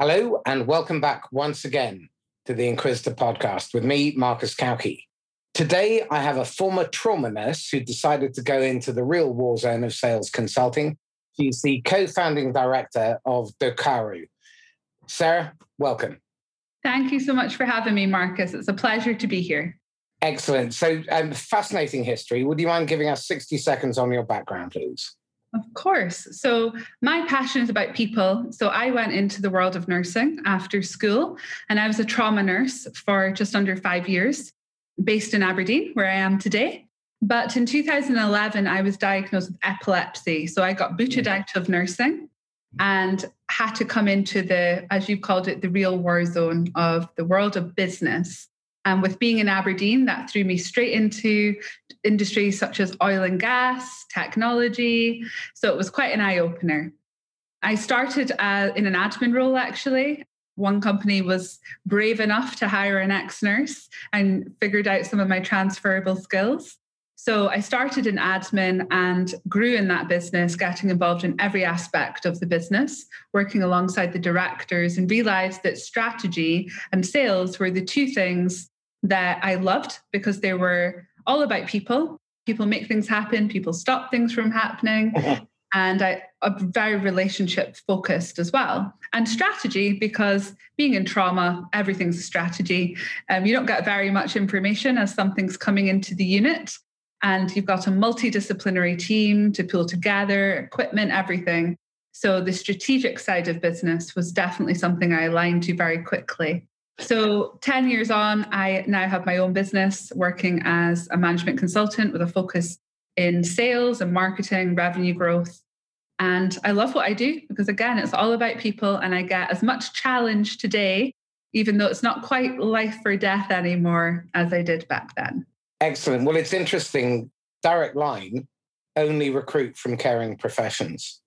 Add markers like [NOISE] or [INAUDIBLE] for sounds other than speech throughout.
Hello, and welcome back once again to the Inquisitor podcast with me, Marcus Cauchi. Today, I have a former trauma nurse who decided to go into the real war zone of sales consulting. She's the co founding director of Dokaru. Sarah, welcome. Thank you so much for having me, Marcus. It's a pleasure to be here. Excellent. So, um, fascinating history. Would you mind giving us 60 seconds on your background, please? Of course. So, my passion is about people. So, I went into the world of nursing after school, and I was a trauma nurse for just under five years, based in Aberdeen, where I am today. But in 2011, I was diagnosed with epilepsy. So, I got booted mm. out of nursing and had to come into the, as you've called it, the real war zone of the world of business. And with being in Aberdeen, that threw me straight into industries such as oil and gas, technology. So it was quite an eye opener. I started uh, in an admin role actually. One company was brave enough to hire an ex nurse and figured out some of my transferable skills. So I started in admin and grew in that business, getting involved in every aspect of the business, working alongside the directors, and realized that strategy and sales were the two things that I loved because they were all about people. People make things happen, people stop things from happening. and I are very relationship focused as well. And strategy, because being in trauma, everything's a strategy. Um, you don't get very much information as something's coming into the unit and you've got a multidisciplinary team to pull together, equipment, everything. So the strategic side of business was definitely something I aligned to very quickly. So 10 years on, I now have my own business working as a management consultant with a focus in sales and marketing, revenue growth. And I love what I do because, again, it's all about people. And I get as much challenge today, even though it's not quite life or death anymore, as I did back then. Excellent. Well, it's interesting. Direct Line only recruit from caring professions.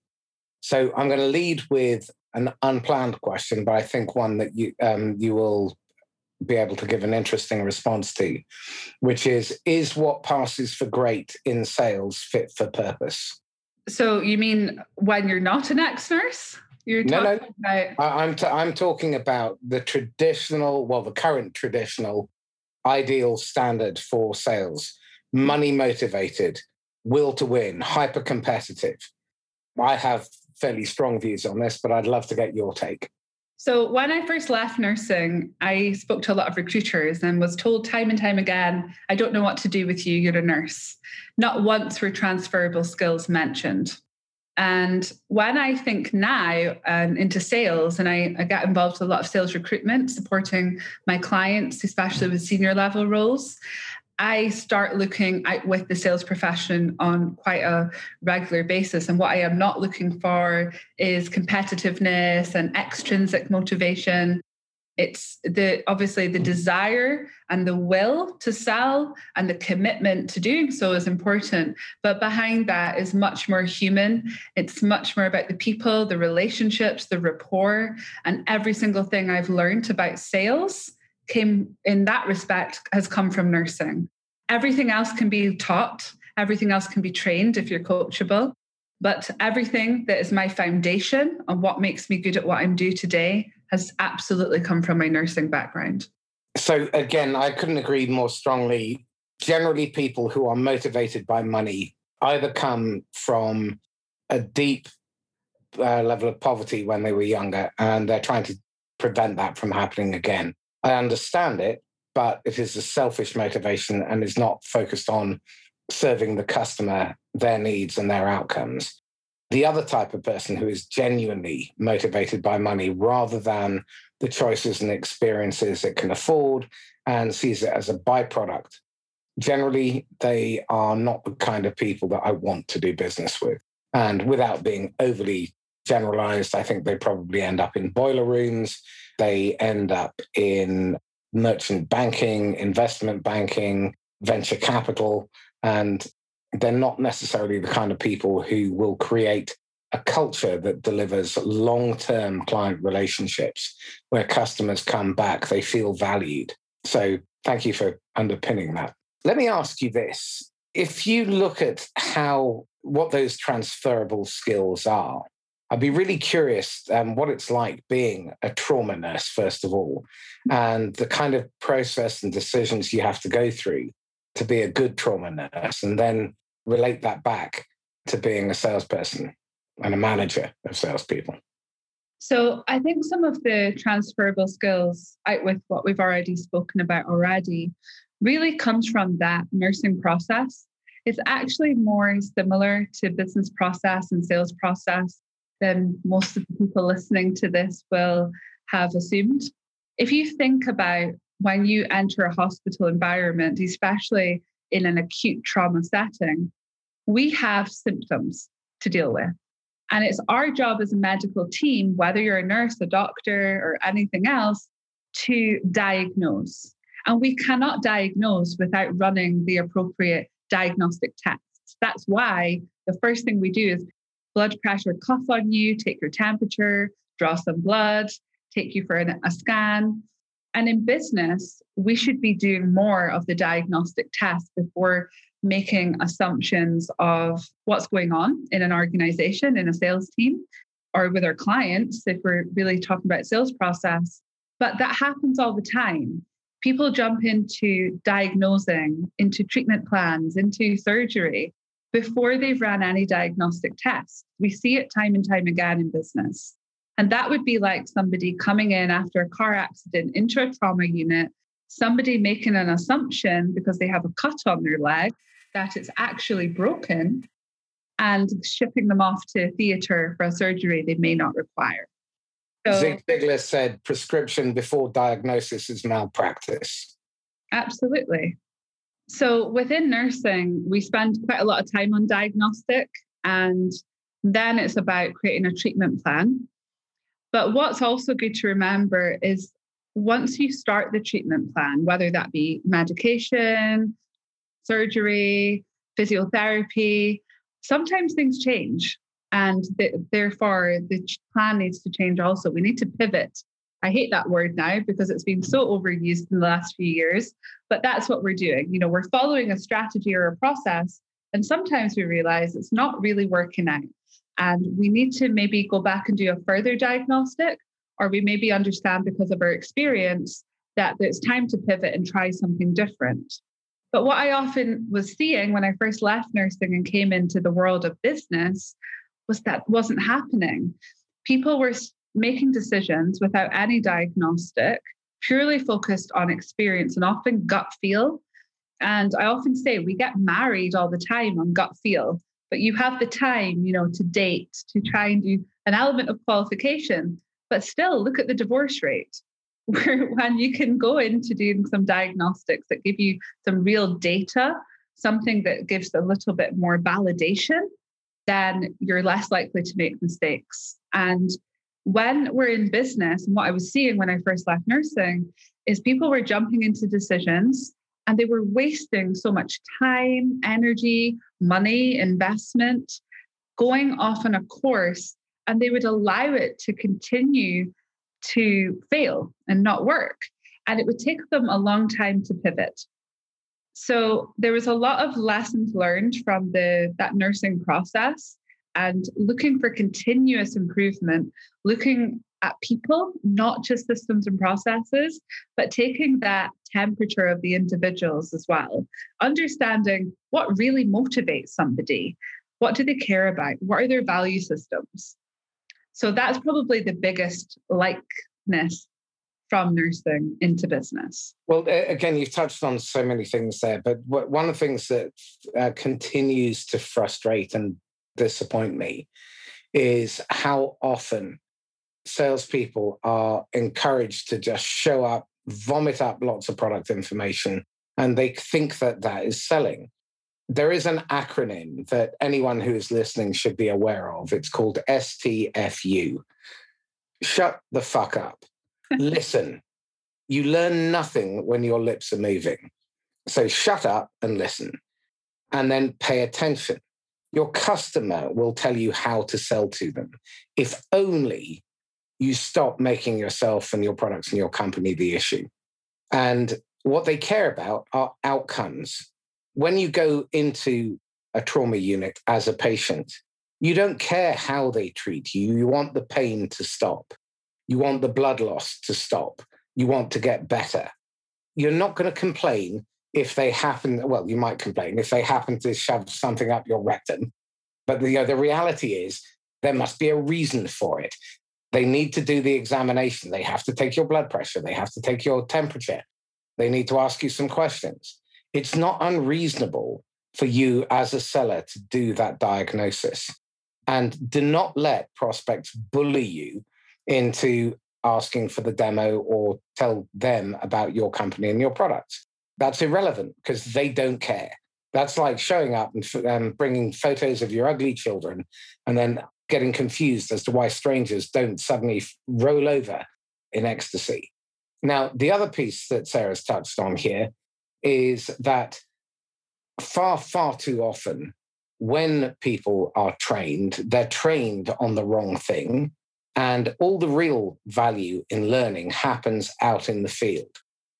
So I'm going to lead with an unplanned question, but I think one that you um, you will be able to give an interesting response to, which is: Is what passes for great in sales fit for purpose? So you mean when you're not an ex-nurse? You're no, no. About... I, I'm t- I'm talking about the traditional, well, the current traditional ideal standard for sales money motivated, will to win, hyper competitive. I have fairly strong views on this, but I'd love to get your take. So, when I first left nursing, I spoke to a lot of recruiters and was told time and time again, I don't know what to do with you, you're a nurse. Not once were transferable skills mentioned. And when I think now um, into sales, and I, I get involved with a lot of sales recruitment, supporting my clients, especially with senior level roles, I start looking out with the sales profession on quite a regular basis. And what I am not looking for is competitiveness and extrinsic motivation. It's the obviously the desire and the will to sell and the commitment to doing so is important. But behind that is much more human. It's much more about the people the relationships the rapport and every single thing i've learned about sales came in that respect has come from nursing everything else can be taught everything else can be trained if you're coachable but everything that is my foundation and what makes me good at what i'm doing today has absolutely come from my nursing background. So, again, I couldn't agree more strongly. Generally, people who are motivated by money either come from a deep uh, level of poverty when they were younger and they're trying to prevent that from happening again. I understand it, but it is a selfish motivation and is not focused on serving the customer, their needs, and their outcomes the other type of person who is genuinely motivated by money rather than the choices and experiences it can afford and sees it as a byproduct. Generally, they are not the kind of people that I want to do business with. And without being overly generalized, I think they probably end up in boiler rooms. They end up in merchant banking, investment banking, venture capital. And they're not necessarily the kind of people who will create a culture that delivers long term client relationships where customers come back, they feel valued. So, thank you for underpinning that. Let me ask you this if you look at how what those transferable skills are, I'd be really curious um, what it's like being a trauma nurse, first of all, and the kind of process and decisions you have to go through to be a good trauma nurse, and then relate that back to being a salesperson and a manager of salespeople. So I think some of the transferable skills out with what we've already spoken about already really comes from that nursing process. It's actually more similar to business process and sales process than most of the people listening to this will have assumed. If you think about when you enter a hospital environment, especially in an acute trauma setting, we have symptoms to deal with. And it's our job as a medical team, whether you're a nurse, a doctor, or anything else, to diagnose. And we cannot diagnose without running the appropriate diagnostic tests. That's why the first thing we do is blood pressure cuff on you, take your temperature, draw some blood, take you for an, a scan. And in business, we should be doing more of the diagnostic test before making assumptions of what's going on in an organization, in a sales team, or with our clients, if we're really talking about sales process. But that happens all the time. People jump into diagnosing, into treatment plans, into surgery before they've run any diagnostic tests. We see it time and time again in business. And that would be like somebody coming in after a car accident into a trauma unit, somebody making an assumption because they have a cut on their leg that it's actually broken and shipping them off to a theatre for a surgery they may not require. So, Zig Ziglar said prescription before diagnosis is malpractice. Absolutely. So within nursing, we spend quite a lot of time on diagnostic, and then it's about creating a treatment plan. But what's also good to remember is once you start the treatment plan, whether that be medication, surgery, physiotherapy, sometimes things change. And th- therefore, the plan needs to change also. We need to pivot I hate that word now because it's been so overused in the last few years, but that's what we're doing. You know, we're following a strategy or a process, and sometimes we realize it's not really working out. And we need to maybe go back and do a further diagnostic, or we maybe understand because of our experience that it's time to pivot and try something different. But what I often was seeing when I first left nursing and came into the world of business was that wasn't happening. People were making decisions without any diagnostic, purely focused on experience and often gut feel. And I often say we get married all the time on gut feel, but you have the time, you know, to date, to try and do an element of qualification, but still look at the divorce rate. [LAUGHS] When you can go into doing some diagnostics that give you some real data, something that gives a little bit more validation, then you're less likely to make mistakes. And when we're in business, and what I was seeing when I first left nursing is people were jumping into decisions and they were wasting so much time, energy, money, investment, going off on a course, and they would allow it to continue to fail and not work. And it would take them a long time to pivot. So there was a lot of lessons learned from the that nursing process and looking for continuous improvement, looking at people, not just systems and processes, but taking that temperature of the individuals as well, understanding what really motivates somebody. What do they care about? What are their value systems? So that's probably the biggest likeness from nursing into business? Well, again, you've touched on so many things there, but one of the things that uh, continues to frustrate and disappoint me is how often salespeople are encouraged to just show up, vomit up lots of product information, and they think that that is selling. There is an acronym that anyone who is listening should be aware of. It's called STFU. Shut the fuck up. [LAUGHS] listen. You learn nothing when your lips are moving. So shut up and listen. And then pay attention your customer will tell you how to sell to them. If only you stop making yourself and your products and your company the issue. And what they care about are outcomes. When you go into a trauma unit as a patient, You don't care how they treat you. You want the pain to stop. You want the blood loss to stop. You want to get better. You're not going to complain if they happen, well, you might complain if they happen to shove something up your rectum. But the, you know, the reality is there must be a reason for it. They need to do the examination. They have to take your blood pressure. They have to take your temperature. They need to ask you some questions. It's not unreasonable for you as a seller to do that diagnosis. And do not let prospects bully you into asking for the demo or tell them about your company and your products. That's irrelevant because they don't care. That's like showing up and um, bringing photos of your ugly children and then getting confused as to why strangers don't suddenly roll over in ecstasy. Now, the other piece that Sarah's touched on here is that far, far too often, when people are trained, they're trained on the wrong thing. And all the real value in learning happens out in the field.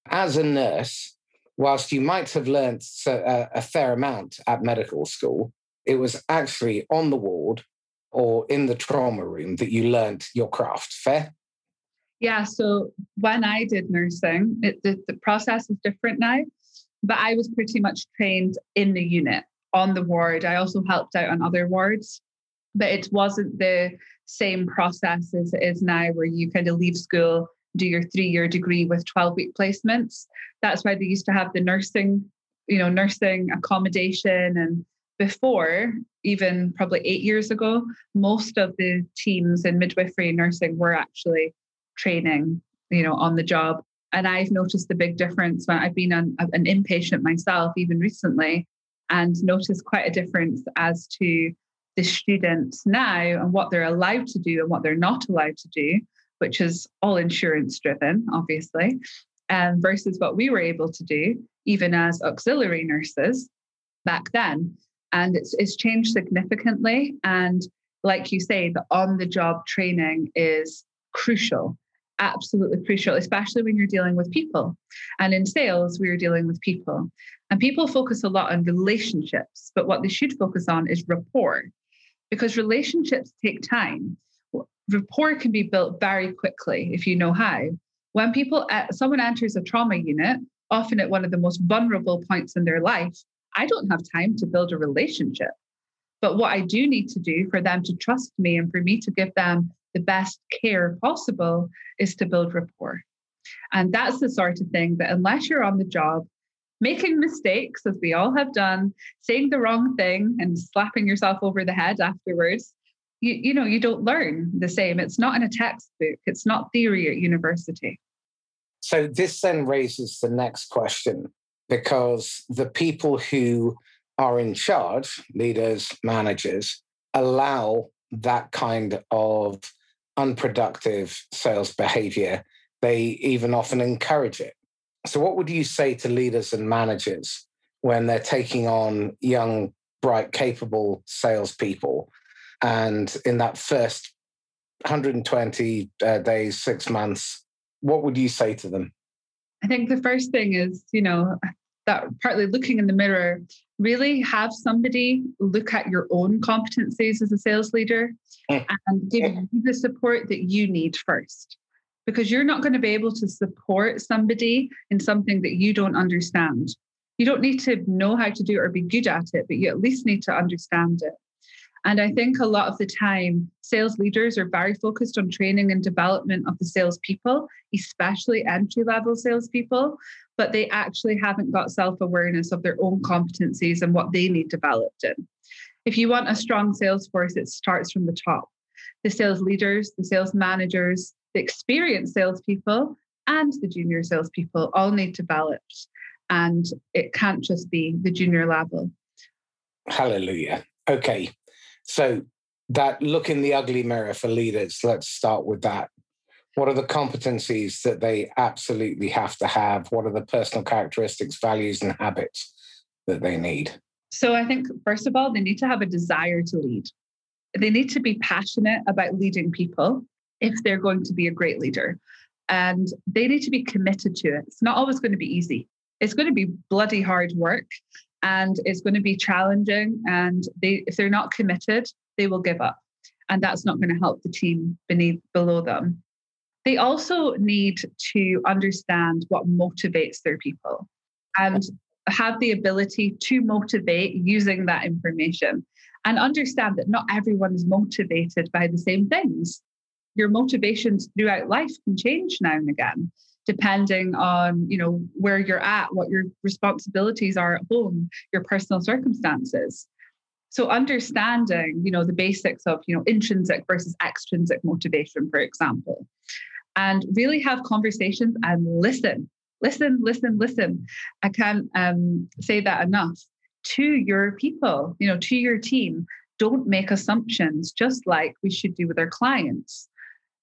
As a nurse, whilst you might have learned a fair amount at medical school, it was actually on the ward or in the trauma room that you learned your craft. Fair? Yeah. So when I did nursing, it, the, the process is different now, but I was pretty much trained in the unit on the ward. I also helped out on other wards, but it wasn't the same process as it is now, where you kind of leave school, do your three year degree with 12 week placements. That's why they used to have the nursing, you know, nursing accommodation. And before, even probably eight years ago, most of the teams in midwifery and nursing were actually training, you know, on the job. And I've noticed the big difference when I've been an, an inpatient myself, even recently, and noticed quite a difference as to the students now and what they're allowed to do and what they're not allowed to do, which is all insurance driven, obviously, um, versus what we were able to do, even as auxiliary nurses back then. And it's, it's changed significantly. And like you say, the on the job training is crucial, absolutely crucial, especially when you're dealing with people. And in sales, we are dealing with people. And people focus a lot on relationships, but what they should focus on is rapport because relationships take time. Rapport can be built very quickly if you know how. When people, uh, someone enters a trauma unit, often at one of the most vulnerable points in their life, I don't have time to build a relationship. But what I do need to do for them to trust me and for me to give them the best care possible is to build rapport. And that's the sort of thing that, unless you're on the job, making mistakes, as we all have done, saying the wrong thing and slapping yourself over the head afterwards, you, you know, you don't learn the same. It's not in a textbook, it's not theory at university. So, this then raises the next question because the people who are in charge, leaders, managers, allow that kind of unproductive sales behavior. They even often encourage it. So, what would you say to leaders and managers when they're taking on young, bright, capable salespeople? And in that first 120 uh, days, six months, what would you say to them? I think the first thing is, you know, that partly looking in the mirror, really have somebody look at your own competencies as a sales leader mm. and give you the support that you need first because you're not going to be able to support somebody in something that you don't understand. You don't need to know how to do it or be good at it, but you at least need to understand it. And I think a lot of the time, sales leaders are very focused on training and development of the salespeople, especially entry level salespeople, but they actually haven't got self awareness of their own competencies and what they need developed in. If you want a strong sales force, it starts from the top. The sales leaders, the sales managers, the experienced salespeople and the junior salespeople all need to balance. And it can't just be the junior level. Hallelujah. Okay. So that look in the ugly mirror for leaders, let's start with that. What are the competencies that they absolutely have to have? What are the personal characteristics, values, and habits that they need? So I think, first of all, they need to have a desire to lead. They need to be passionate about leading people if they're going to be a great leader. And they need to be committed to it. It's not always going to be easy. It's going to be bloody hard work and it's going to be challenging. And they, if they're not committed, they will give up. And that's not going to help the team beneath below them. They also need to understand what motivates their people and have the ability to motivate using that information and understand that not everyone is motivated by the same things. Your motivations throughout life can change now and again depending on you know where you're at what your responsibilities are at home your personal circumstances so understanding you know the basics of you know intrinsic versus extrinsic motivation for example and really have conversations and listen listen listen listen i can't um, say that enough to your people, you know, to your team. Don't make assumptions, just like we should do with our clients.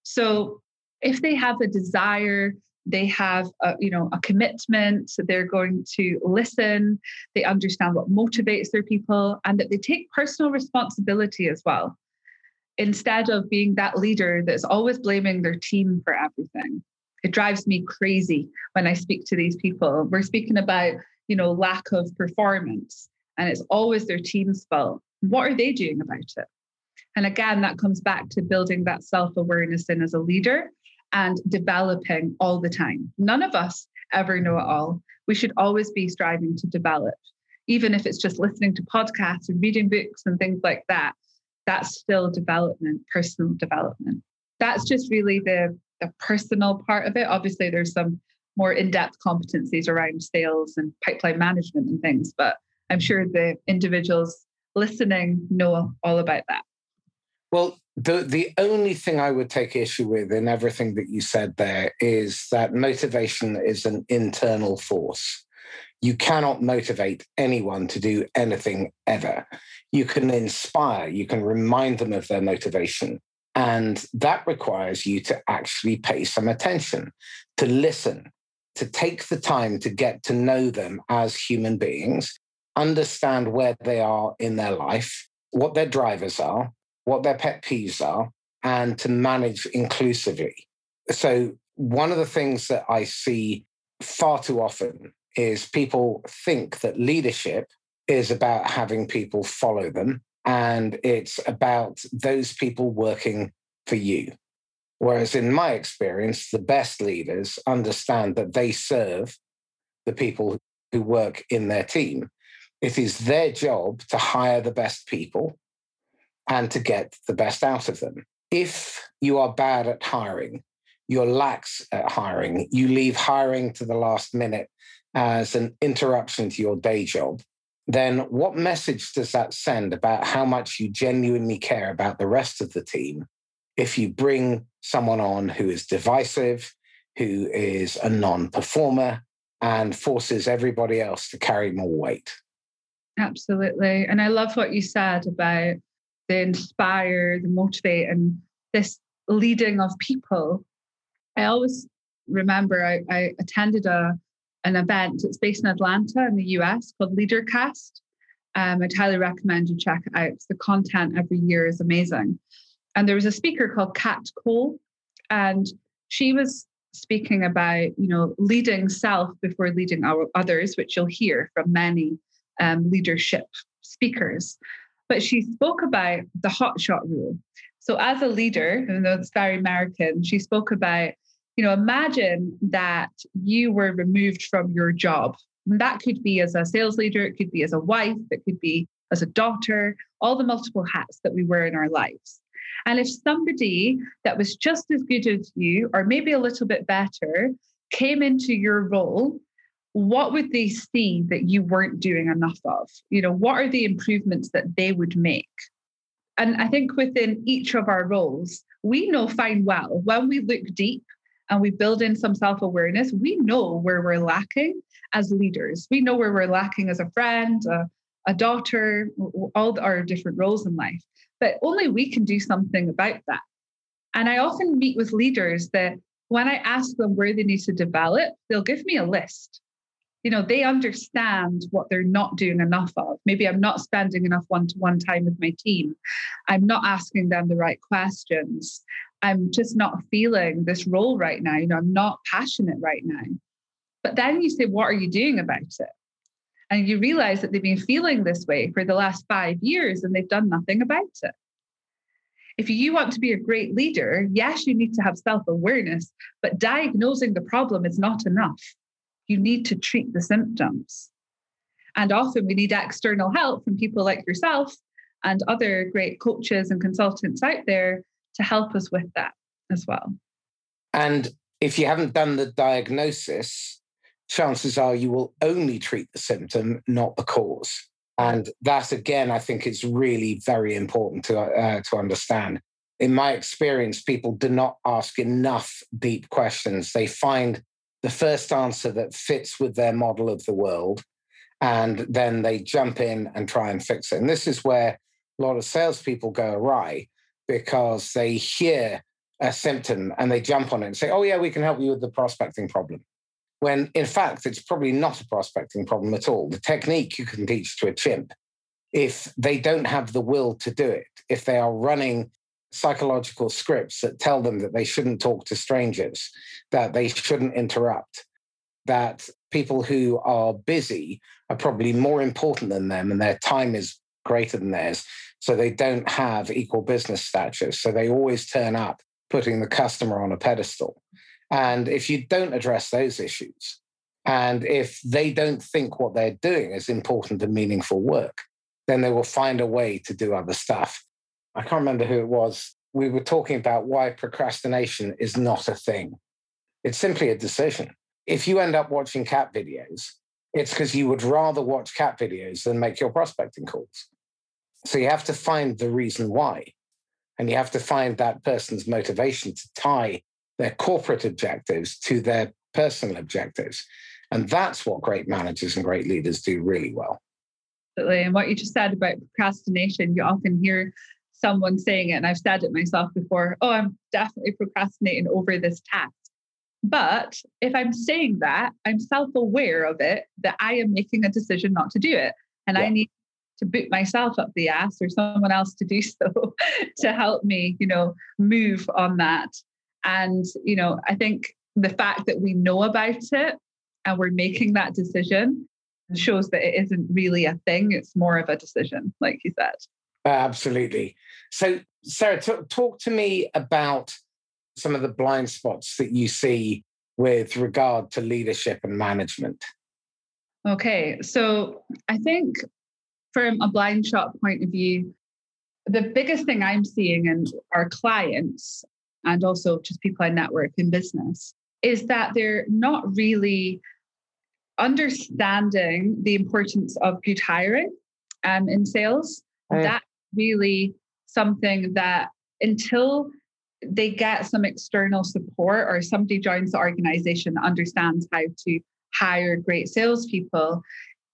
So if they have a desire, they have a, you know a commitment so they're going to listen they understand what motivates their people and that they take personal responsibility as well instead of being that leader that's always blaming their team for everything it drives me crazy when i speak to these people we're speaking about you know, lack of performance and it's always their team's fault. What are they doing about it? And again, that comes back to building that self awareness in as a leader and developing all the time. None of us ever know it all. We should always be striving to develop, even if it's just listening to podcasts and reading books and things like that. That's still development, personal development. That's just really the, the personal part of it. Obviously, there's some more in-depth competencies around sales and pipeline management and things but i'm sure the individuals listening know all about that well the the only thing i would take issue with in everything that you said there is that motivation is an internal force. You cannot motivate anyone to do anything ever. You can inspire you can remind them of their motivation and that requires you to actually pay some attention, to listen, to take the time to get to know them as human beings, understand where they are in their life, what their drivers are, what their pet peeves are, and to manage inclusively. So, one of the things that I see far too often is people think that leadership is about having people follow them and it's about those people working for you. Whereas in my experience, the best leaders understand that they serve the people who work in their team. It is their job to hire the best people and to get the best out of them. If you are bad at hiring, you're lax at hiring, you leave hiring to the last minute as an interruption to your day job, then what message does that send about how much you genuinely care about the rest of the team if you bring someone on who is divisive, who is a non performer, and forces everybody else to carry more weight. Absolutely. And I love what you said about the inspire, the motivate, and this leading of people. I always remember I, I attended a an event. It's based in Atlanta in the US called LeaderCast. Um, I'd highly recommend you check it out. The content every year is amazing. And there was a speaker called Kat Cole, and she was speaking about, you know, leading self before leading our others, which you'll hear from many um, leadership speakers. But she spoke about the hotshot rule. So, as a leader, even though it's very American, she spoke about, you know, imagine that you were removed from your job. And that could be as a sales leader, it could be as a wife, it could be as a daughter, all the multiple hats that we wear in our lives. And if somebody that was just as good as you, or maybe a little bit better, came into your role, what would they see that you weren't doing enough of? You know, what are the improvements that they would make? And I think within each of our roles, we know fine well when we look deep and we build in some self awareness, we know where we're lacking as leaders. We know where we're lacking as a friend, a, a daughter, all our different roles in life but only we can do something about that. And I often meet with leaders that when I ask them where they need to develop, they'll give me a list. You know, they understand what they're not doing enough of. Maybe I'm not spending enough one to one time with my team. I'm not asking them the right questions. I'm just not feeling this role right now. You know, I'm not passionate right now. But then you say, what are you doing about it? And you realize that they've been feeling this way for the last five years and they've done nothing about it. if you want to be a great leader, yes, you need to have self awareness, but diagnosing the problem is not enough. You need to treat the symptoms. And often we need external help from people like yourself and other great coaches and consultants out there to help us with that as well. And if you haven't done the diagnosis, chances are you will only treat the symptom, not the cause. And that, again, I think is really very important to, uh, to understand. In my experience, people do not ask enough deep questions. They find the first answer that fits with their model of the world, and then they jump in and try and fix it. And this is where a lot of salespeople go awry because they hear a symptom and they jump on it and say, oh, yeah, we can help you with the prospecting problem. When in fact, it's probably not a prospecting problem at all. The technique you can teach to a chimp. If they don't have the will to do it, if they are running psychological scripts that tell them that they shouldn't talk to strangers, that they shouldn't interrupt, that people who are busy are probably more important than them and their time is greater than theirs. So they don't have equal business stature. So they always turn up putting the customer on a pedestal. And if you don't address those issues, and if they don't think what they're doing is important and meaningful work, then they will find a way to do other stuff. I can't remember who it was. We were talking about why procrastination is not a thing. It's simply a decision. If you end up watching cat videos, it's because you would rather watch cat videos than make your prospecting calls. So you have to find the reason why. And you have to find that person's motivation to tie their corporate objectives to their personal objectives. And that's what great managers and great leaders do really well. Absolutely. And what you just said about procrastination, you often hear someone saying it, and I've said it myself before oh, I'm definitely procrastinating over this task. But if I'm saying that, I'm self aware of it, that I am making a decision not to do it. And yeah. I need to boot myself up the ass or someone else to do [LAUGHS] so to help me, you know, move on that. And, you know, I think the fact that we know about it and we're making that decision shows that it isn't really a thing. It's more of a decision, like you said. Absolutely. So, Sarah, t- talk to me about some of the blind spots that you see with regard to leadership and management. Okay. So, I think from a blind shot point of view, the biggest thing I'm seeing in our clients and also just people I network in business is that they're not really understanding the importance of good hiring um, in sales. Mm. That's really something that until they get some external support or somebody joins the organization that understands how to hire great salespeople,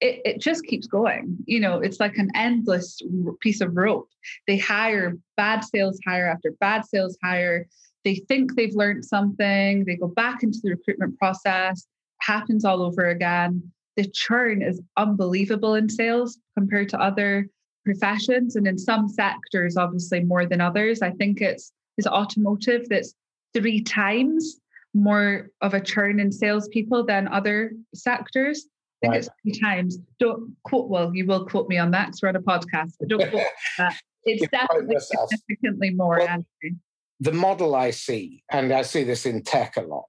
it, it just keeps going. You know, it's like an endless piece of rope. They hire bad sales hire after bad sales hire. They think they've learned something. They go back into the recruitment process, happens all over again. The churn is unbelievable in sales compared to other professions and in some sectors, obviously more than others. I think it's is automotive that's three times more of a churn in salespeople than other sectors I think right. it's three times. Don't quote, well, you will quote me on that because we're on a podcast, but don't quote that. [LAUGHS] It's definitely significantly more. Well, the model I see, and I see this in tech a lot,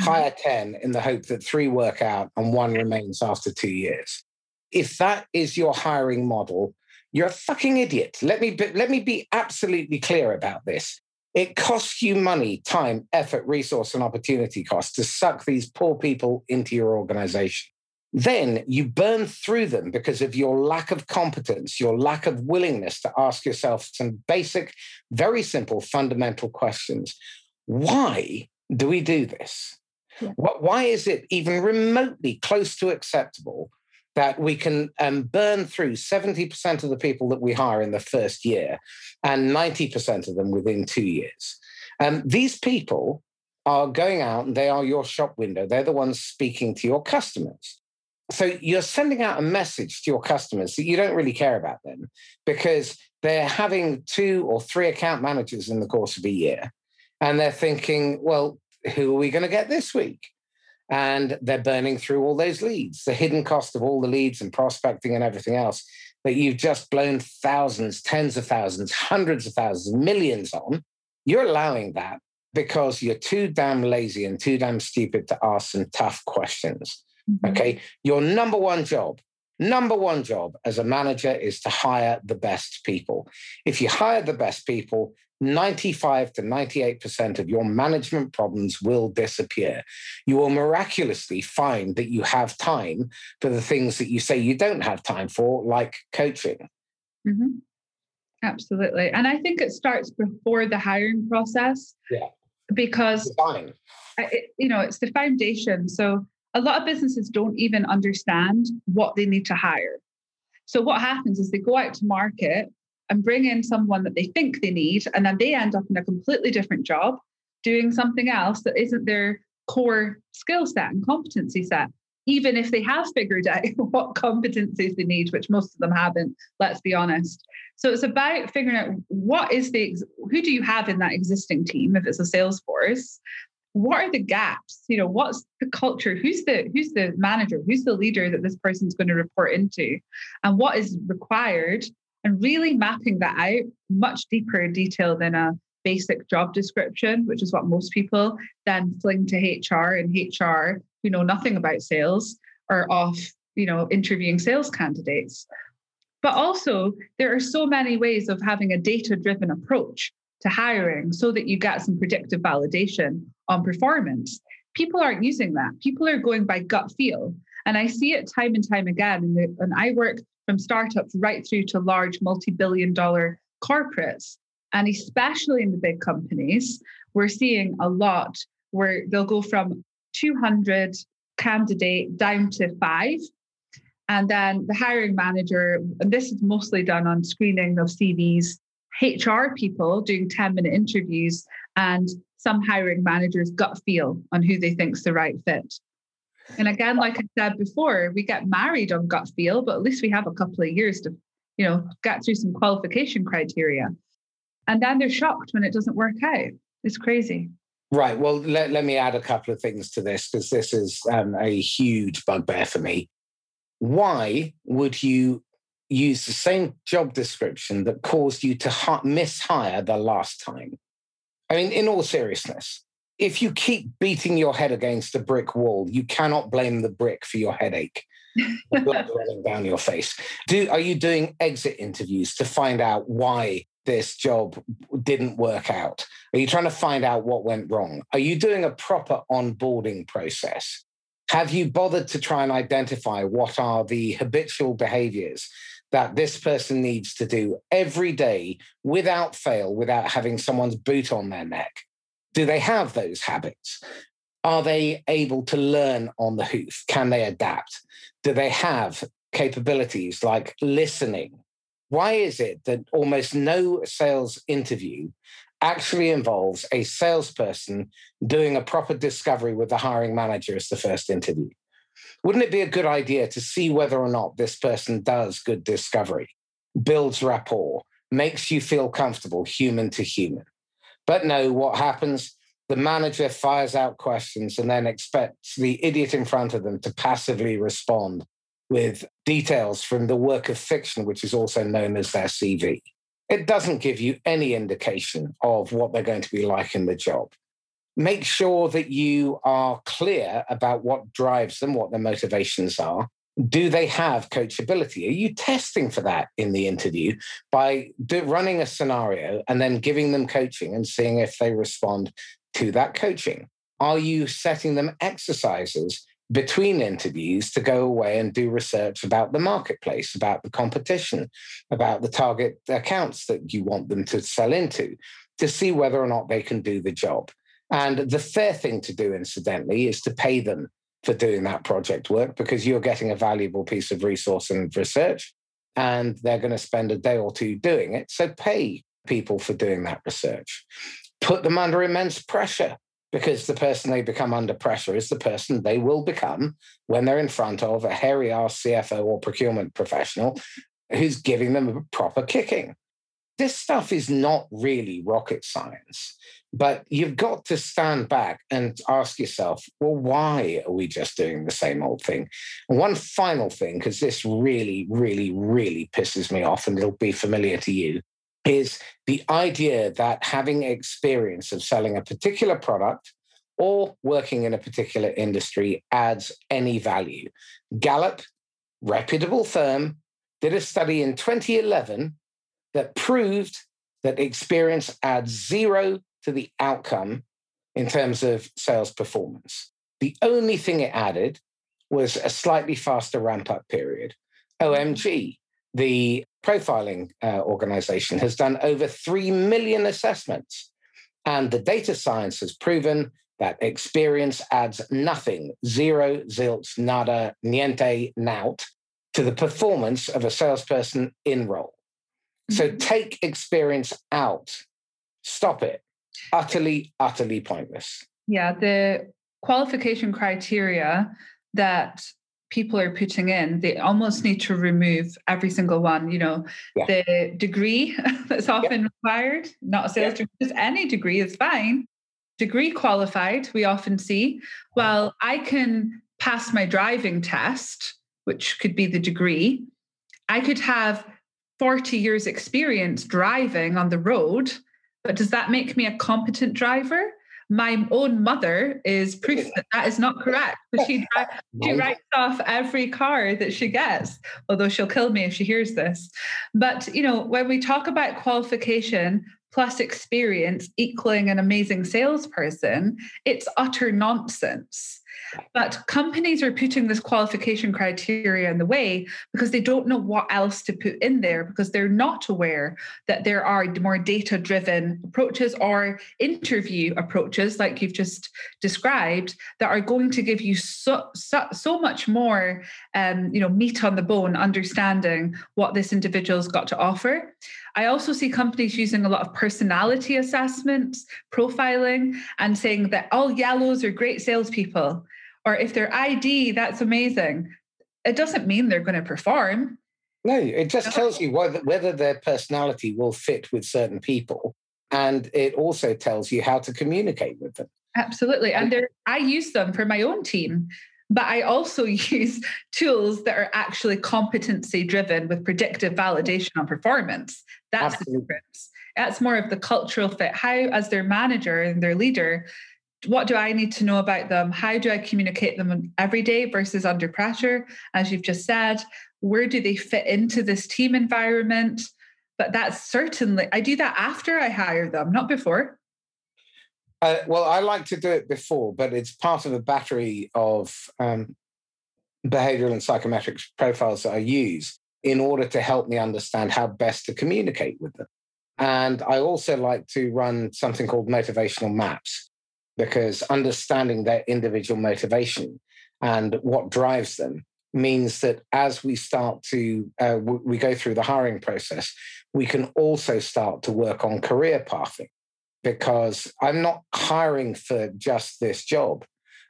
mm-hmm. hire 10 in the hope that three work out and one remains after two years. If that is your hiring model, you're a fucking idiot. Let me be, let me be absolutely clear about this. It costs you money, time, effort, resource, and opportunity costs to suck these poor people into your organization then you burn through them because of your lack of competence, your lack of willingness to ask yourself some basic, very simple, fundamental questions. Why do we do this? Yeah. Why is it even remotely close to acceptable that we can um, burn through 70% of the people that we hire in the first year and 90% of them within two years? Um, these people are going out and they are your shop window. They're the ones speaking to your customers. So you're sending out a message to your customers that you don't really care about them because they're having two or three account managers in the course of a year. And they're thinking, well, who are we going to get this week? And they're burning through all those leads, the hidden cost of all the leads and prospecting and everything else. that you've just blown thousands, tens of thousands, hundreds of thousands, millions on, you're allowing that because you're too damn lazy and too damn stupid to ask some tough questions. Mm-hmm. Okay. Your number one job, number one job as a manager is to hire the best people. If you hire the best people, 95 to 98% of your management problems will disappear. You will miraculously find that you have time for the things that you say you don't have time for, like coaching. Mm-hmm. Absolutely. And I think it starts before the hiring process. Yeah. Because, it, you know, it's the foundation. So a lot of businesses don't even understand what they need to hire. So what happens is they go out to market and bring in someone that they think they need, and then they end up in a completely different job doing something else that isn't their core skill set and competency set, even if they have figured out [LAUGHS] what competencies they need, which most of them haven't, let's be honest. So it's about figuring out what is the who do you have in that existing team if it's a sales force what are the gaps? You know what's the culture? Who's the who's the manager? Who's the leader that this person's going to report into? And what is required? And really mapping that out much deeper detail than a basic job description which is what most people then fling to hr and hr who know nothing about sales are off you know interviewing sales candidates. But also there are so many ways of having a data driven approach to hiring so that you get some predictive validation on performance. People aren't using that. People are going by gut feel. And I see it time and time again. And, I work from startups right through to large multi billion dollar corporates. And especially in the big companies, we're seeing a lot where they'll go from 200 candidate down to five. And then the hiring manager, and this is mostly done on screening of CVs HR people doing 10 minute interviews and some hiring managers' gut feel on who they think's the right fit. And again, like I said before, we get married on gut feel, but at least we have a couple of years to, you know, get through some qualification criteria. And then they're shocked when it doesn't work out. It's crazy. Right. Well, let, let me add a couple of things to this because this is um, a huge bugbear for me. Why would you use the same job description that caused you to ha- mishire the last time. I mean, in all seriousness, if you keep beating your head against a brick wall, you cannot blame the brick for your headache. [LAUGHS] blood running down your face. Do are you doing exit interviews to find out why this job didn't work out? Are you trying to find out what went wrong? Are you doing a proper onboarding process? Have you bothered to try and identify what are the habitual behaviors that this person needs to do every day without fail, without having someone's boot on their neck? Do they have those habits? Are they able to learn on the hoof? Can they adapt? Do they have capabilities like listening? Why is it that almost no sales interview actually involves a salesperson doing a proper discovery with the hiring manager as the first interview? Wouldn't it be a good idea to see whether or not this person does good discovery, builds rapport, makes you feel comfortable human to human? But no, what happens? The manager fires out questions and then expects the idiot in front of them to passively respond with details from the work of fiction, which is also known as their CV. It doesn't give you any indication of what they're going to be like in the job make sure that you are clear about what drives them, what their motivations are. Do they have coachability? Are you testing for that in the interview by running a scenario and then giving them coaching and seeing if they respond to that coaching? Are you setting them exercises between interviews to go away and do research about the marketplace, about the competition, about the target accounts that you want them to sell into to see whether or not they can do the job? And the fair thing to do, incidentally, is to pay them for doing that project work because you're getting a valuable piece of resource and research, and they're going to spend a day or two doing it. So pay people for doing that research. Put them under immense pressure because the person they become under pressure is the person they will become when they're in front of a hairy ass CFO or procurement professional who's giving them a proper kicking. This stuff is not really rocket science. But you've got to stand back and ask yourself, well, why are we just doing the same old thing? And one final thing, because this really, really, really pisses me off, and it'll be familiar to you, is the idea that having experience of selling a particular product or working in a particular industry adds any value. Gallup, reputable firm, did a study in 2011 that proved that experience adds zero to the outcome in terms of sales performance. The only thing it added was a slightly faster ramp up period. OMG, the profiling uh, organization, has done over 3 million assessments. And the data science has proven that experience adds nothing, zero, zilch, nada, niente, nout, to the performance of a salesperson in role. So mm-hmm. take experience out, stop it. Utterly, utterly pointless. Yeah, the qualification criteria that people are putting in, they almost need to remove every single one. You know, yeah. the degree [LAUGHS] that's often yeah. required, not a sales yeah. degree, just any degree is fine. Degree qualified, we often see. Well, I can pass my driving test, which could be the degree. I could have 40 years experience driving on the road, but does that make me a competent driver? My own mother is proof that that is not correct. She, she writes off every car that she gets, although she'll kill me if she hears this. But, you know, when we talk about qualification plus experience equaling an amazing salesperson, it's utter nonsense. But companies are putting this qualification criteria in the way because they don't know what else to put in there because they're not aware that there are more data driven approaches or interview approaches, like you've just described, that are going to give you so, so, so much more um, you know, meat on the bone, understanding what this individual's got to offer. I also see companies using a lot of personality assessments, profiling, and saying that all yellows are great salespeople or if they're ID, that's amazing. It doesn't mean they're going to perform. No, it just tells you whether, whether their personality will fit with certain people. And it also tells you how to communicate with them. Absolutely. And I use them for my own team, but I also [LAUGHS] use tools that are actually competency driven with predictive validation on performance. That's Absolutely. the difference. That's more of the cultural fit. How, as their manager and their leader, what do I need to know about them? How do I communicate them every day versus under pressure? As you've just said, where do they fit into this team environment? But that's certainly, I do that after I hire them, not before. Uh, well, I like to do it before, but it's part of a battery of um, behavioral and psychometric profiles that I use in order to help me understand how best to communicate with them. And I also like to run something called motivational maps because understanding their individual motivation and what drives them means that as we start to uh, w- we go through the hiring process we can also start to work on career pathing. Because i'm not hiring for just this job.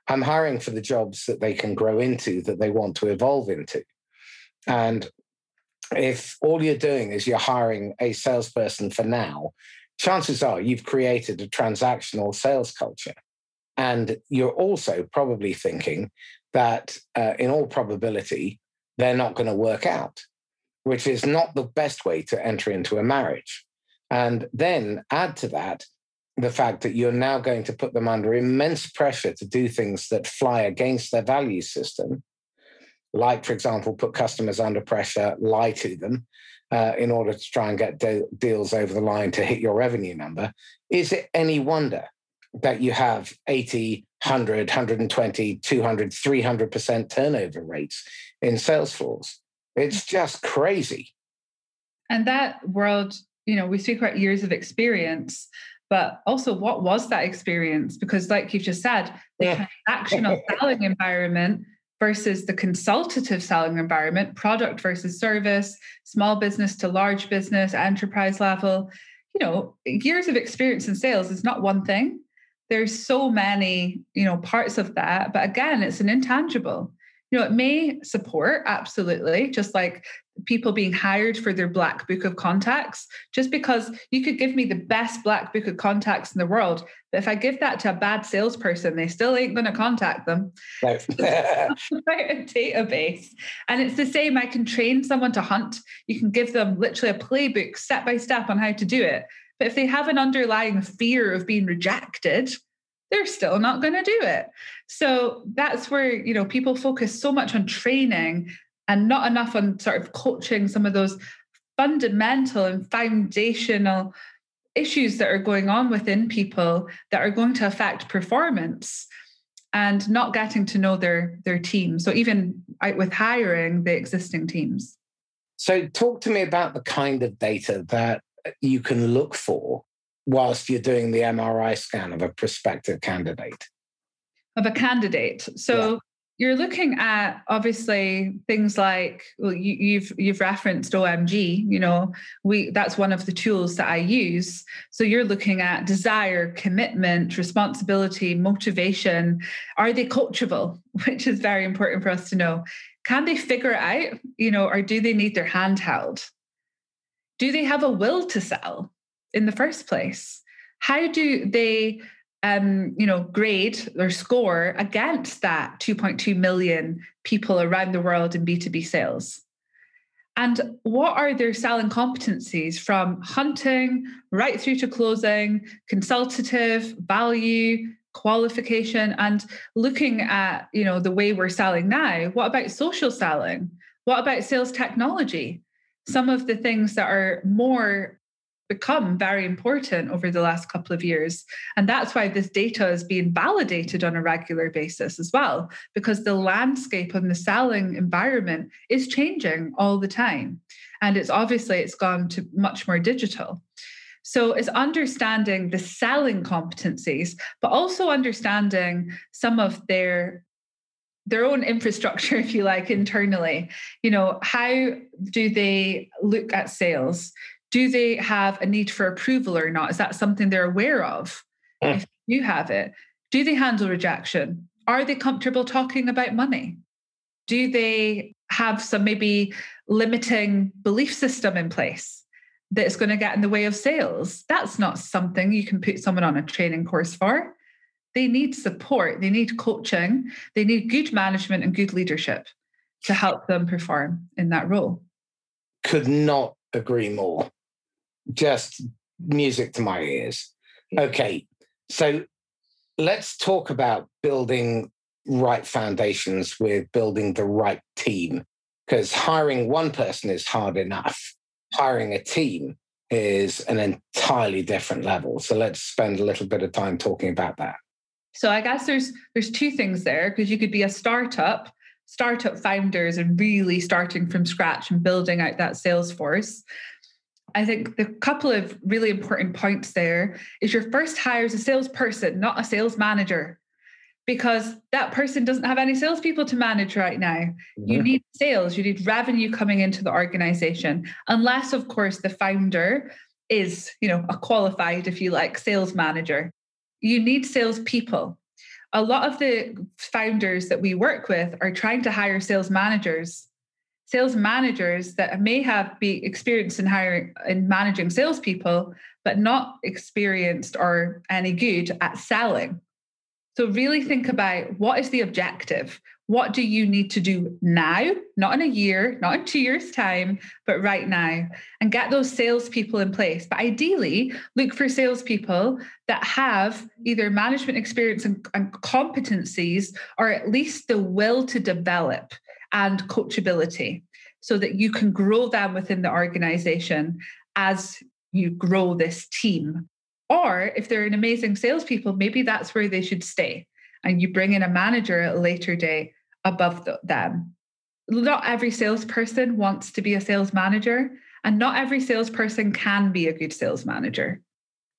I'm hiring for the jobs that they can grow into that they want to evolve into. And if all you're doing is you're hiring a salesperson for now chances are you've created a transactional sales culture. And you're also probably thinking that, uh, in all probability, they're not going to work out, which is not the best way to enter into a marriage. And then add to that the fact that you're now going to put them under immense pressure to do things that fly against their value system, like, for example, put customers under pressure, lie to them, uh, in order to try and get de- deals over the line to hit your revenue number, is it any wonder that you have 80, 100, 120, 200, 300% turnover rates in Salesforce? It's just crazy. And that world, you know, we speak about years of experience, but also what was that experience? Because, like you've just said, the yeah. transactional selling environment versus the consultative selling environment, product versus service, small business to large business, enterprise level. You know, years of experience in sales is not one thing. There's so many, you know, parts of that. But again, it's an intangible. You know, it may support absolutely, just like people being hired for their black book of contacts, just because you could give me the best black book of contacts in the world. But if I give that to a bad salesperson, they still ain't going to contact them. Right. [LAUGHS] a database. And it's the same. I can train someone to hunt. You can give them literally a playbook step by step on how to do it. But if they have an underlying fear of being rejected, they're still not going to do it. So that's where, you know, people focus so much on training and not enough on sort of coaching some of those fundamental and foundational issues that are going on within people that are going to affect performance and not getting to know their their team so even out with hiring the existing teams so talk to me about the kind of data that you can look for whilst you're doing the MRI scan of a prospective candidate? Of a candidate. So yeah. You're looking at obviously things like well, you, you've you've referenced OMG. You know, we that's one of the tools that I use. So you're looking at desire, commitment, responsibility, motivation. Are they coachable? [LAUGHS] Which is very important for us to know. Can they figure it out? You know, or do they need their hand held? Do they have a will to sell? in the first place? How do they, um, you know, grade or score against that 2.2 million people around the world in B2B sales? And what are their selling competencies from hunting right through to closing, consultative, value, qualification, and looking at you know the way we're selling now? What about social selling? What about sales technology? Some of the things that are more become very important over the last couple of years. And that's why this data is being validated on a regular basis as well, because the landscape and the selling environment is changing all the time. And it's obviously it's gone to much more digital. So it's understanding the selling competencies, but also understanding some of their their own infrastructure [LAUGHS] if you like internally you know how do they look at sales do they have a need for approval or not? Is that something they're aware of? Mm. If you have it, do they handle rejection? Are they comfortable talking about money? Do they have some maybe limiting belief system in place that's going to get in the way of sales? That's not something you can put someone on a training course for. They need support, they need coaching, they need good management and good leadership to help them perform in that role. Could not agree more just music to my ears. Hmm. Okay, so let's talk about building right foundations with building the right team because hiring one person is hard enough. Hiring a team is an entirely different level. So let's spend a little bit of time talking about that. So I guess there's there's two things there because you could be a startup, startup founders and really starting from scratch and building out that sales force. I think the couple of really important points there is your first hire is a salesperson, not a sales manager, because that person doesn't have any salespeople to manage right now. Mm-hmm. You need sales, you need revenue coming into the organization, unless, of course, the founder is, you know, a qualified, if you like, sales manager. You need salespeople. A lot of the founders that we work with are trying to hire sales managers sales managers that may have be experienced in hiring in managing salespeople, but not experienced or any good at selling. So really think about what is the objective? What do you need to do now, not in a year, not in two years' time, but right now, and get those salespeople in place. But ideally, look for salespeople that have either management experience and, and competencies, or at least the will to develop and coachability so that you can grow them within the organization as you grow this team. Or if they're an amazing salespeople, maybe that's where they should stay. And you bring in a manager at a later date above the, them. Not every salesperson wants to be a sales manager, and not every salesperson can be a good sales manager.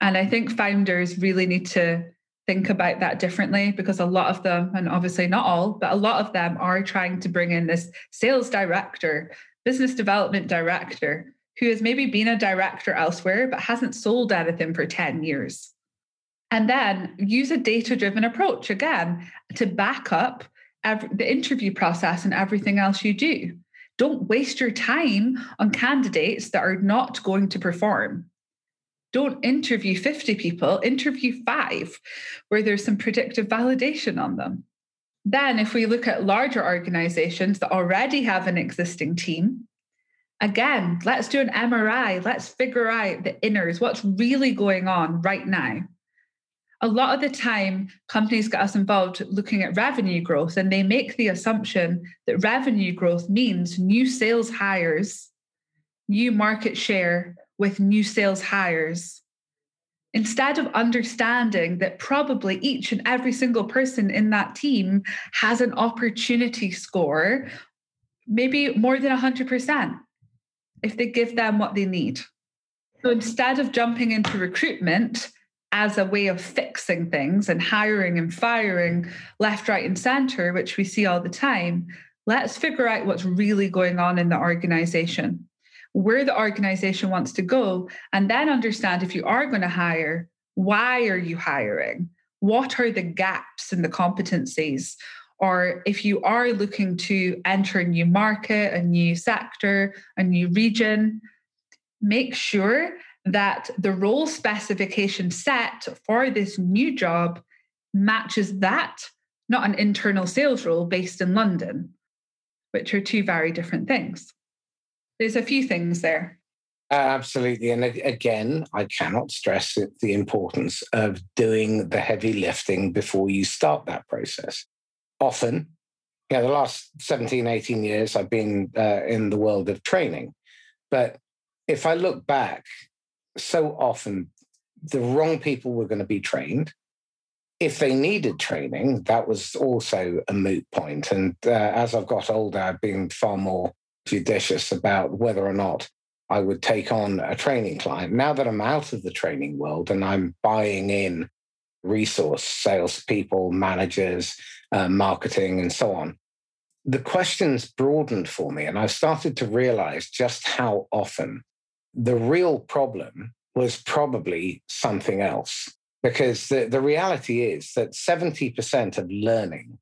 And I think founders really need to think about that differently because a lot of them, and obviously not all, but a lot of them are trying to bring in this sales director, business development director who has maybe been a director elsewhere but hasn't sold anything for 10 years. And then use a data driven approach again to back up every, the interview process and everything else you do. Don't waste your time on candidates that are not going to perform. Don't interview 50 people, interview five where there's some predictive validation on them. Then, if we look at larger organizations that already have an existing team, again, let's do an MRI. Let's figure out the inners, what's really going on right now. A lot of the time, companies get us involved looking at revenue growth, and they make the assumption that revenue growth means new sales hires, new market share with new sales hires instead of understanding that probably each and every single person in that team has an opportunity score, maybe more than 100%, if they give them what they need. So instead of jumping into recruitment as a way of fixing things and hiring and firing left, right, and center, which we see all the time, let's figure out what's really going on in the organization where the organization wants to go, and then understand if you are going to hire, why are you hiring? What are the gaps in the competencies? Or if you are looking to enter a new market, a new sector, a new region, make sure that the role specification set for this new job matches that, not an internal sales role based in London, which are two very different things. There's a few things there. Uh, absolutely. And again, I cannot stress the importance of doing the heavy lifting before you start that process. Often, you know, the last 17, 18 years, I've been uh, in the world of training. But if I look back, so often the wrong people were going to be trained. If they needed training, that was also a moot point. And uh, as I've got older, I've been far more judicious about whether or not I would take on a training client. Now that I'm out of the training world and I'm buying in resource salespeople, managers, uh, marketing, and so on, the questions broadened for me. And I started to realize just how often the real problem was probably something else. Because the, the reality is that 70% of learning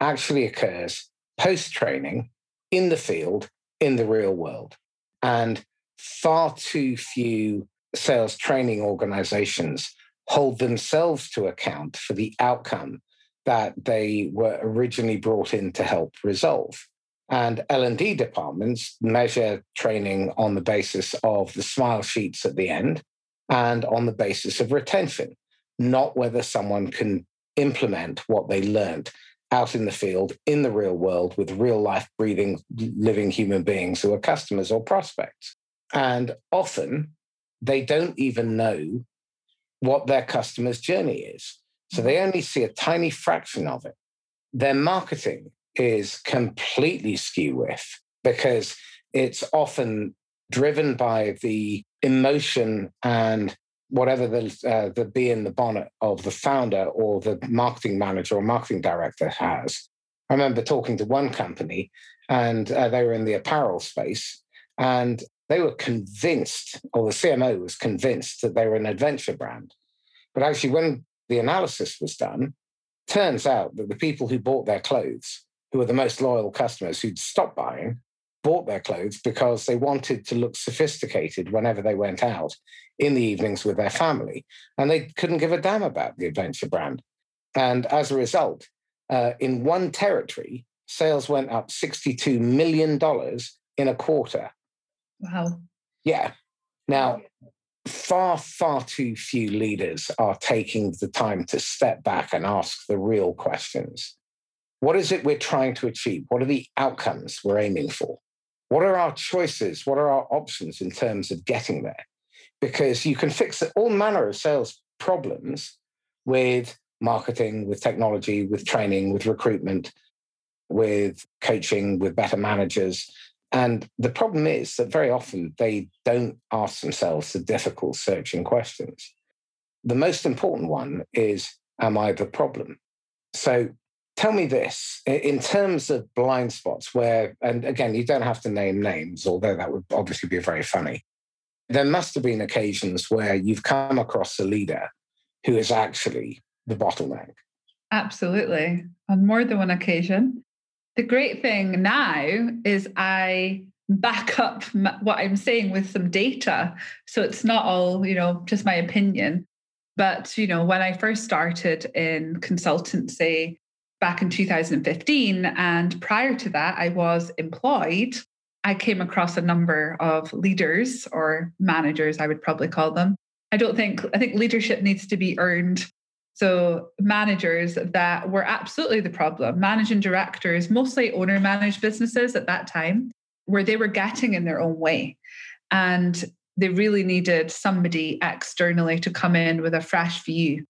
actually occurs post training in the field in the real world. And far too few sales training organizations hold themselves to account for the outcome that they were originally brought in to help resolve. And L&D departments measure training on the basis of the smile sheets at the end and on the basis of retention, not whether someone can implement what they learned out in the field in the real world with real life breathing living human beings who are customers or prospects. And often they don't even know what their customer's journey is. So they mm. only see a tiny fraction of it. Their marketing is completely skew with because it's often driven by the emotion and whatever the uh, the bee in the bonnet of the founder or the marketing manager or marketing director has. I remember talking to one company, and uh, they were in the apparel space, and they were convinced, or the CMO was convinced that they were an adventure brand. But actually, when the analysis was done, turns out that the people who bought their clothes, who were the most loyal customers who'd stopped buying, bought their clothes because they wanted to look sophisticated whenever they went out in the evenings with their family. And they couldn't give a damn about the adventure brand. And as a result, uh, in one territory, sales went up $62 million in a quarter. Wow. Yeah. Now, far, far too few leaders are taking the time to step back and ask the real questions. What is it we're trying to achieve? What are the outcomes we're aiming for? What are our choices? What are our options in terms of getting there? Because you can fix all manner of sales problems with marketing, with technology, with training, with recruitment, with coaching, with better managers. And the problem is that very often they don't ask themselves the difficult searching questions. The most important one is Am I the problem? So Tell me this in terms of blind spots, where, and again, you don't have to name names, although that would obviously be very funny. There must have been occasions where you've come across a leader who is actually the bottleneck. Absolutely. On more than one occasion. The great thing now is I back up what I'm saying with some data. So it's not all, you know, just my opinion. But, you know, when I first started in consultancy back in 2015, and prior to that, I was employed, I came across a number of leaders or managers, I would probably call them. I don't think, I think leadership needs to be earned. So, managers that were absolutely the problem, managing directors, mostly owner managed businesses at that time, where they were getting in their own way. And they really needed somebody externally to come in with a fresh view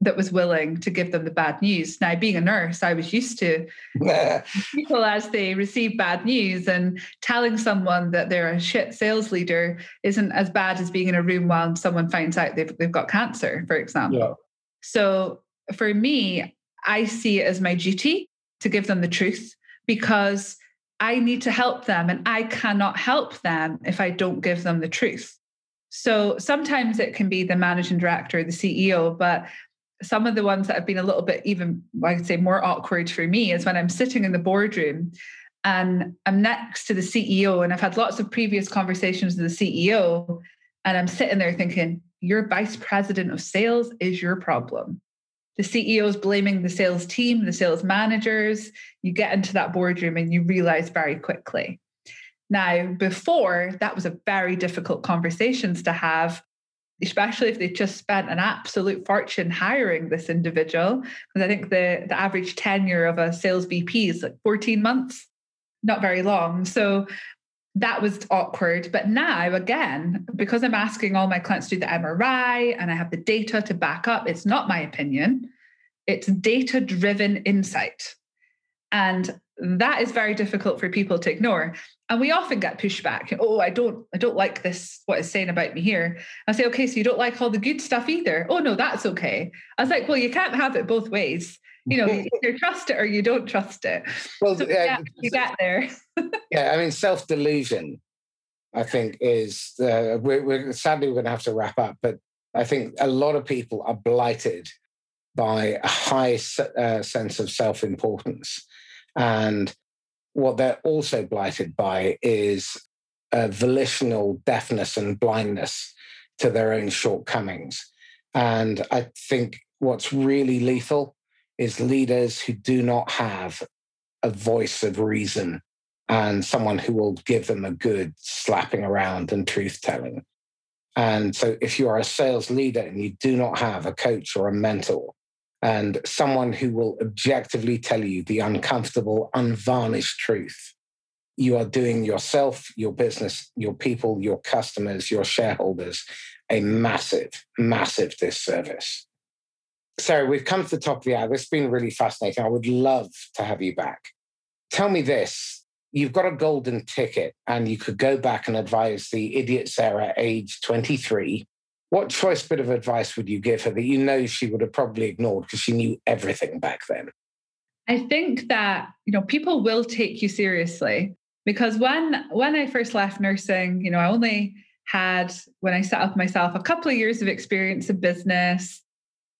that was willing to give them the bad news. Now, being a nurse, I was used to [LAUGHS] people as they receive bad news and telling someone that they're a shit sales leader isn't as bad as being in a room while someone finds out they've, they've got cancer, for example. Yeah. So for me, I see it as my duty to give them the truth because I need to help them and I cannot help them if I don't give them the truth. So sometimes it can be the managing director, or the CEO, but some of the ones that have been a little bit even, I would say, more awkward for me is when I'm sitting in the boardroom and I'm next to the CEO, and I've had lots of previous conversations with the CEO, and I'm sitting there thinking, Your vice president of sales is your problem the CEO is blaming the sales team, the sales managers. You get into that boardroom and you realize very quickly. Now, before, that was a very difficult conversations to have, especially if they just spent an absolute fortune hiring this individual. Because I think the, the average tenure of a sales VP is like 14 months, not very long. So that was awkward. But now, again, because I'm asking all my clients to do the MRI and I have the data to back up, it's not my opinion, it's data driven insight. And that is very difficult for people to ignore. And we often get pushback. Oh, I don't, I don't like this, what it's saying about me here. I say, okay, so you don't like all the good stuff either. Oh no, that's okay. I was like, well, you can't have it both ways you know, you [LAUGHS] either trust it or you don't trust it. Well, so yeah, you get there. [LAUGHS] yeah, I mean, self delusion, I think, is uh, we're, we're sadly we're going to have to wrap up, but I think a lot of people are blighted by a high uh, sense of self importance, and what they're also blighted by is a volitional deafness and blindness to their own shortcomings. And I think what's really lethal is leaders who do not have a voice of reason and someone who will give them a good slapping around and truth telling. And so, if you are a sales leader and you do not have a coach or a mentor, and someone who will objectively tell you the uncomfortable, unvarnished truth, you are doing yourself, your business, your people, your customers, your shareholders a massive, massive disservice. Sarah, we've come to the top of the hour. This has been really fascinating. I would love to have you back. Tell me this you've got a golden ticket and you could go back and advise the idiot Sarah, age 23. What choice bit of advice would you give her that you know she would have probably ignored because she knew everything back then? I think that, you know, people will take you seriously because when when I first left nursing, you know, I only had when I set up myself a couple of years of experience in business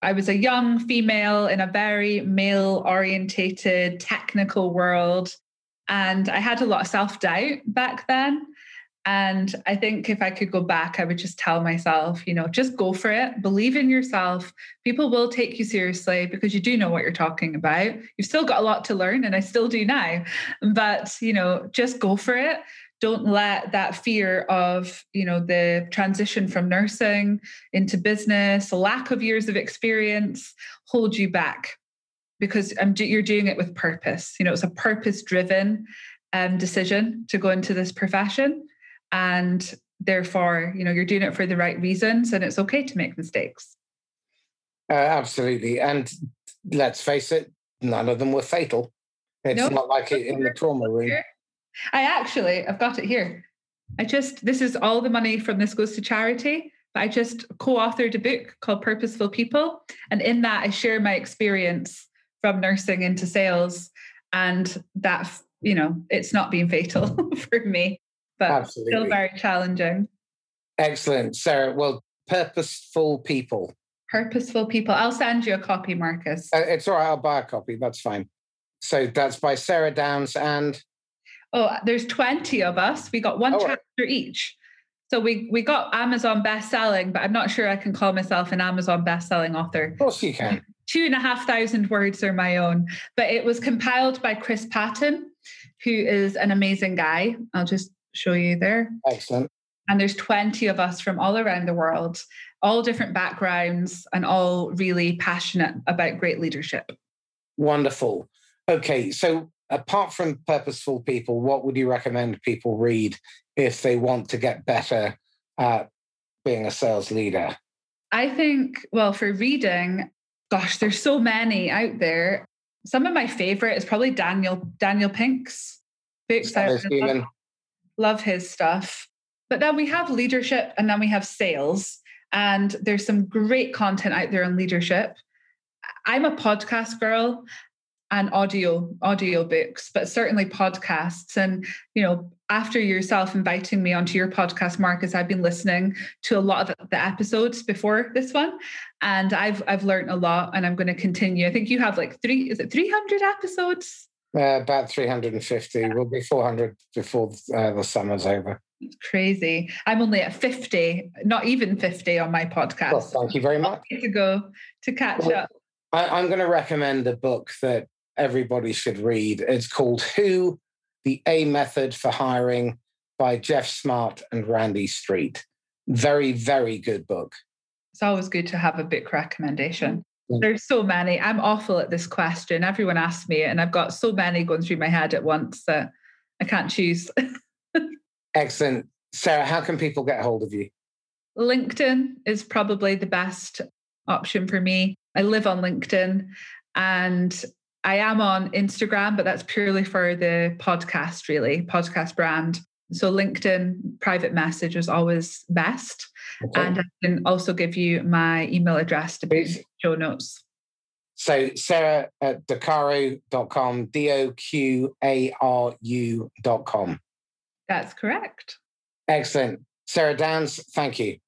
I was a young female in a very male orientated technical world. And I had a lot of self doubt back then. And I think if I could go back, I would just tell myself, you know, just go for it, believe in yourself. People will take you seriously because you do know what you're talking about. You've still got a lot to learn, and I still do now. But, you know, just go for it don't let that fear of you know the transition from nursing into business lack of years of experience hold you back because you're doing it with purpose you know it's a purpose driven um, decision to go into this profession and therefore you know you're doing it for the right reasons and it's okay to make mistakes uh, absolutely and let's face it none of them were fatal it's not like it in the trauma room I actually, I've got it here. I just, this is all the money from this goes to charity. But I just co authored a book called Purposeful People. And in that, I share my experience from nursing into sales. And that, you know, it's not been fatal [LAUGHS] for me, but Absolutely. still very challenging. Excellent. Sarah, well, Purposeful People Purposeful People. I'll send you a copy, Marcus. Uh, it's all right. I'll buy a copy. That's fine. So that's by Sarah Downs and. Oh, there's 20 of us. We got one Oh, chapter each. So we we got Amazon best selling, but I'm not sure I can call myself an Amazon best selling author. Of course, you can. Two and a half thousand words are my own, but it was compiled by Chris Patton, who is an amazing guy. I'll just show you there. Excellent. And there's 20 of us from all around the world, all different backgrounds, and all really passionate about great leadership. Wonderful. Okay, so apart from purposeful people, what would you recommend people read if they want to get better at being a sales leader? I think, well, for reading, gosh, there's so many out there. Some of my favorite is probably Daniel Daniel Pink's books. Human. Love his stuff. But then we have leadership and then we have sales. And there's some great content out there on leadership. I'm a podcast girl and audio audio books but certainly podcasts and you know after yourself inviting me onto your podcast marcus i've been listening to a lot of the episodes before this one and i've i've learned a lot and i'm going to continue i think you have like three is it 300 episodes Uh, about 350. We'll be 400 before uh, the summer's over. it's crazy i'm only at 50 not even 50 on my podcast Well, thank you very much. to go to catch Well, up I, I'm going to recommend a book that everybody should read. It's called Who The A Method for Hiring by Geoff Smart and Randy Street. Very, very good book. it's always good to have a book recommendation Mm. There's so many. I'm awful at this question. Everyone asks me it, and I've got so many going through my head at once that I can't choose. [LAUGHS] Excellent. Sarah, how can people get hold of you? LinkedIn is probably the best option for me. I live on LinkedIn and I am on Instagram, but that's purely for the podcast, really, podcast brand. So LinkedIn private message is always best. Okay. And I can also give you my email address to put show notes. So Sarah at Doqaru.com, D-O-Q-A-R-U dot com. That's correct. Excellent. Sarah Downs, thank you.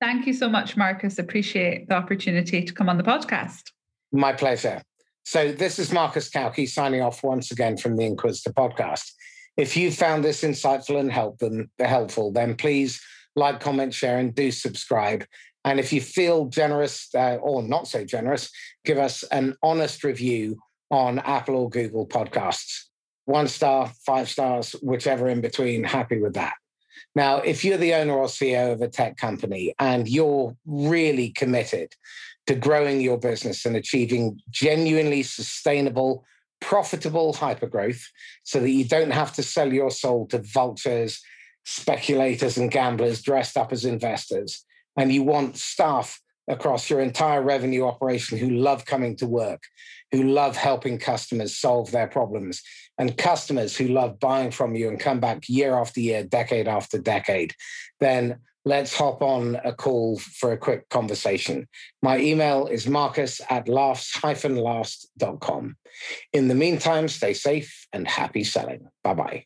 Thank you so much, Marcus. Appreciate the opportunity to come on the podcast. My pleasure. So this is Marcus Cauchi signing off once again from the Inquisitor podcast. If you found this insightful and help them, helpful, then please like, comment, share, and do subscribe. And if you feel generous uh, or not so generous, give us an honest review on Apple or Google podcasts. One star, five stars, whichever in between, happy with that. Now, if you're the owner or CEO of a tech company and you're really committed to growing your business and achieving genuinely sustainable, profitable hypergrowth so that you don't have to sell your soul to vultures, speculators, and gamblers dressed up as investors. And you want staff across your entire revenue operation who love coming to work, who love helping customers solve their problems, and customers who love buying from you and come back year after year, decade after decade, then let's hop on a call for a quick conversation. My email is marcus at laughs-last.com. In the meantime, stay safe and happy selling. Bye bye.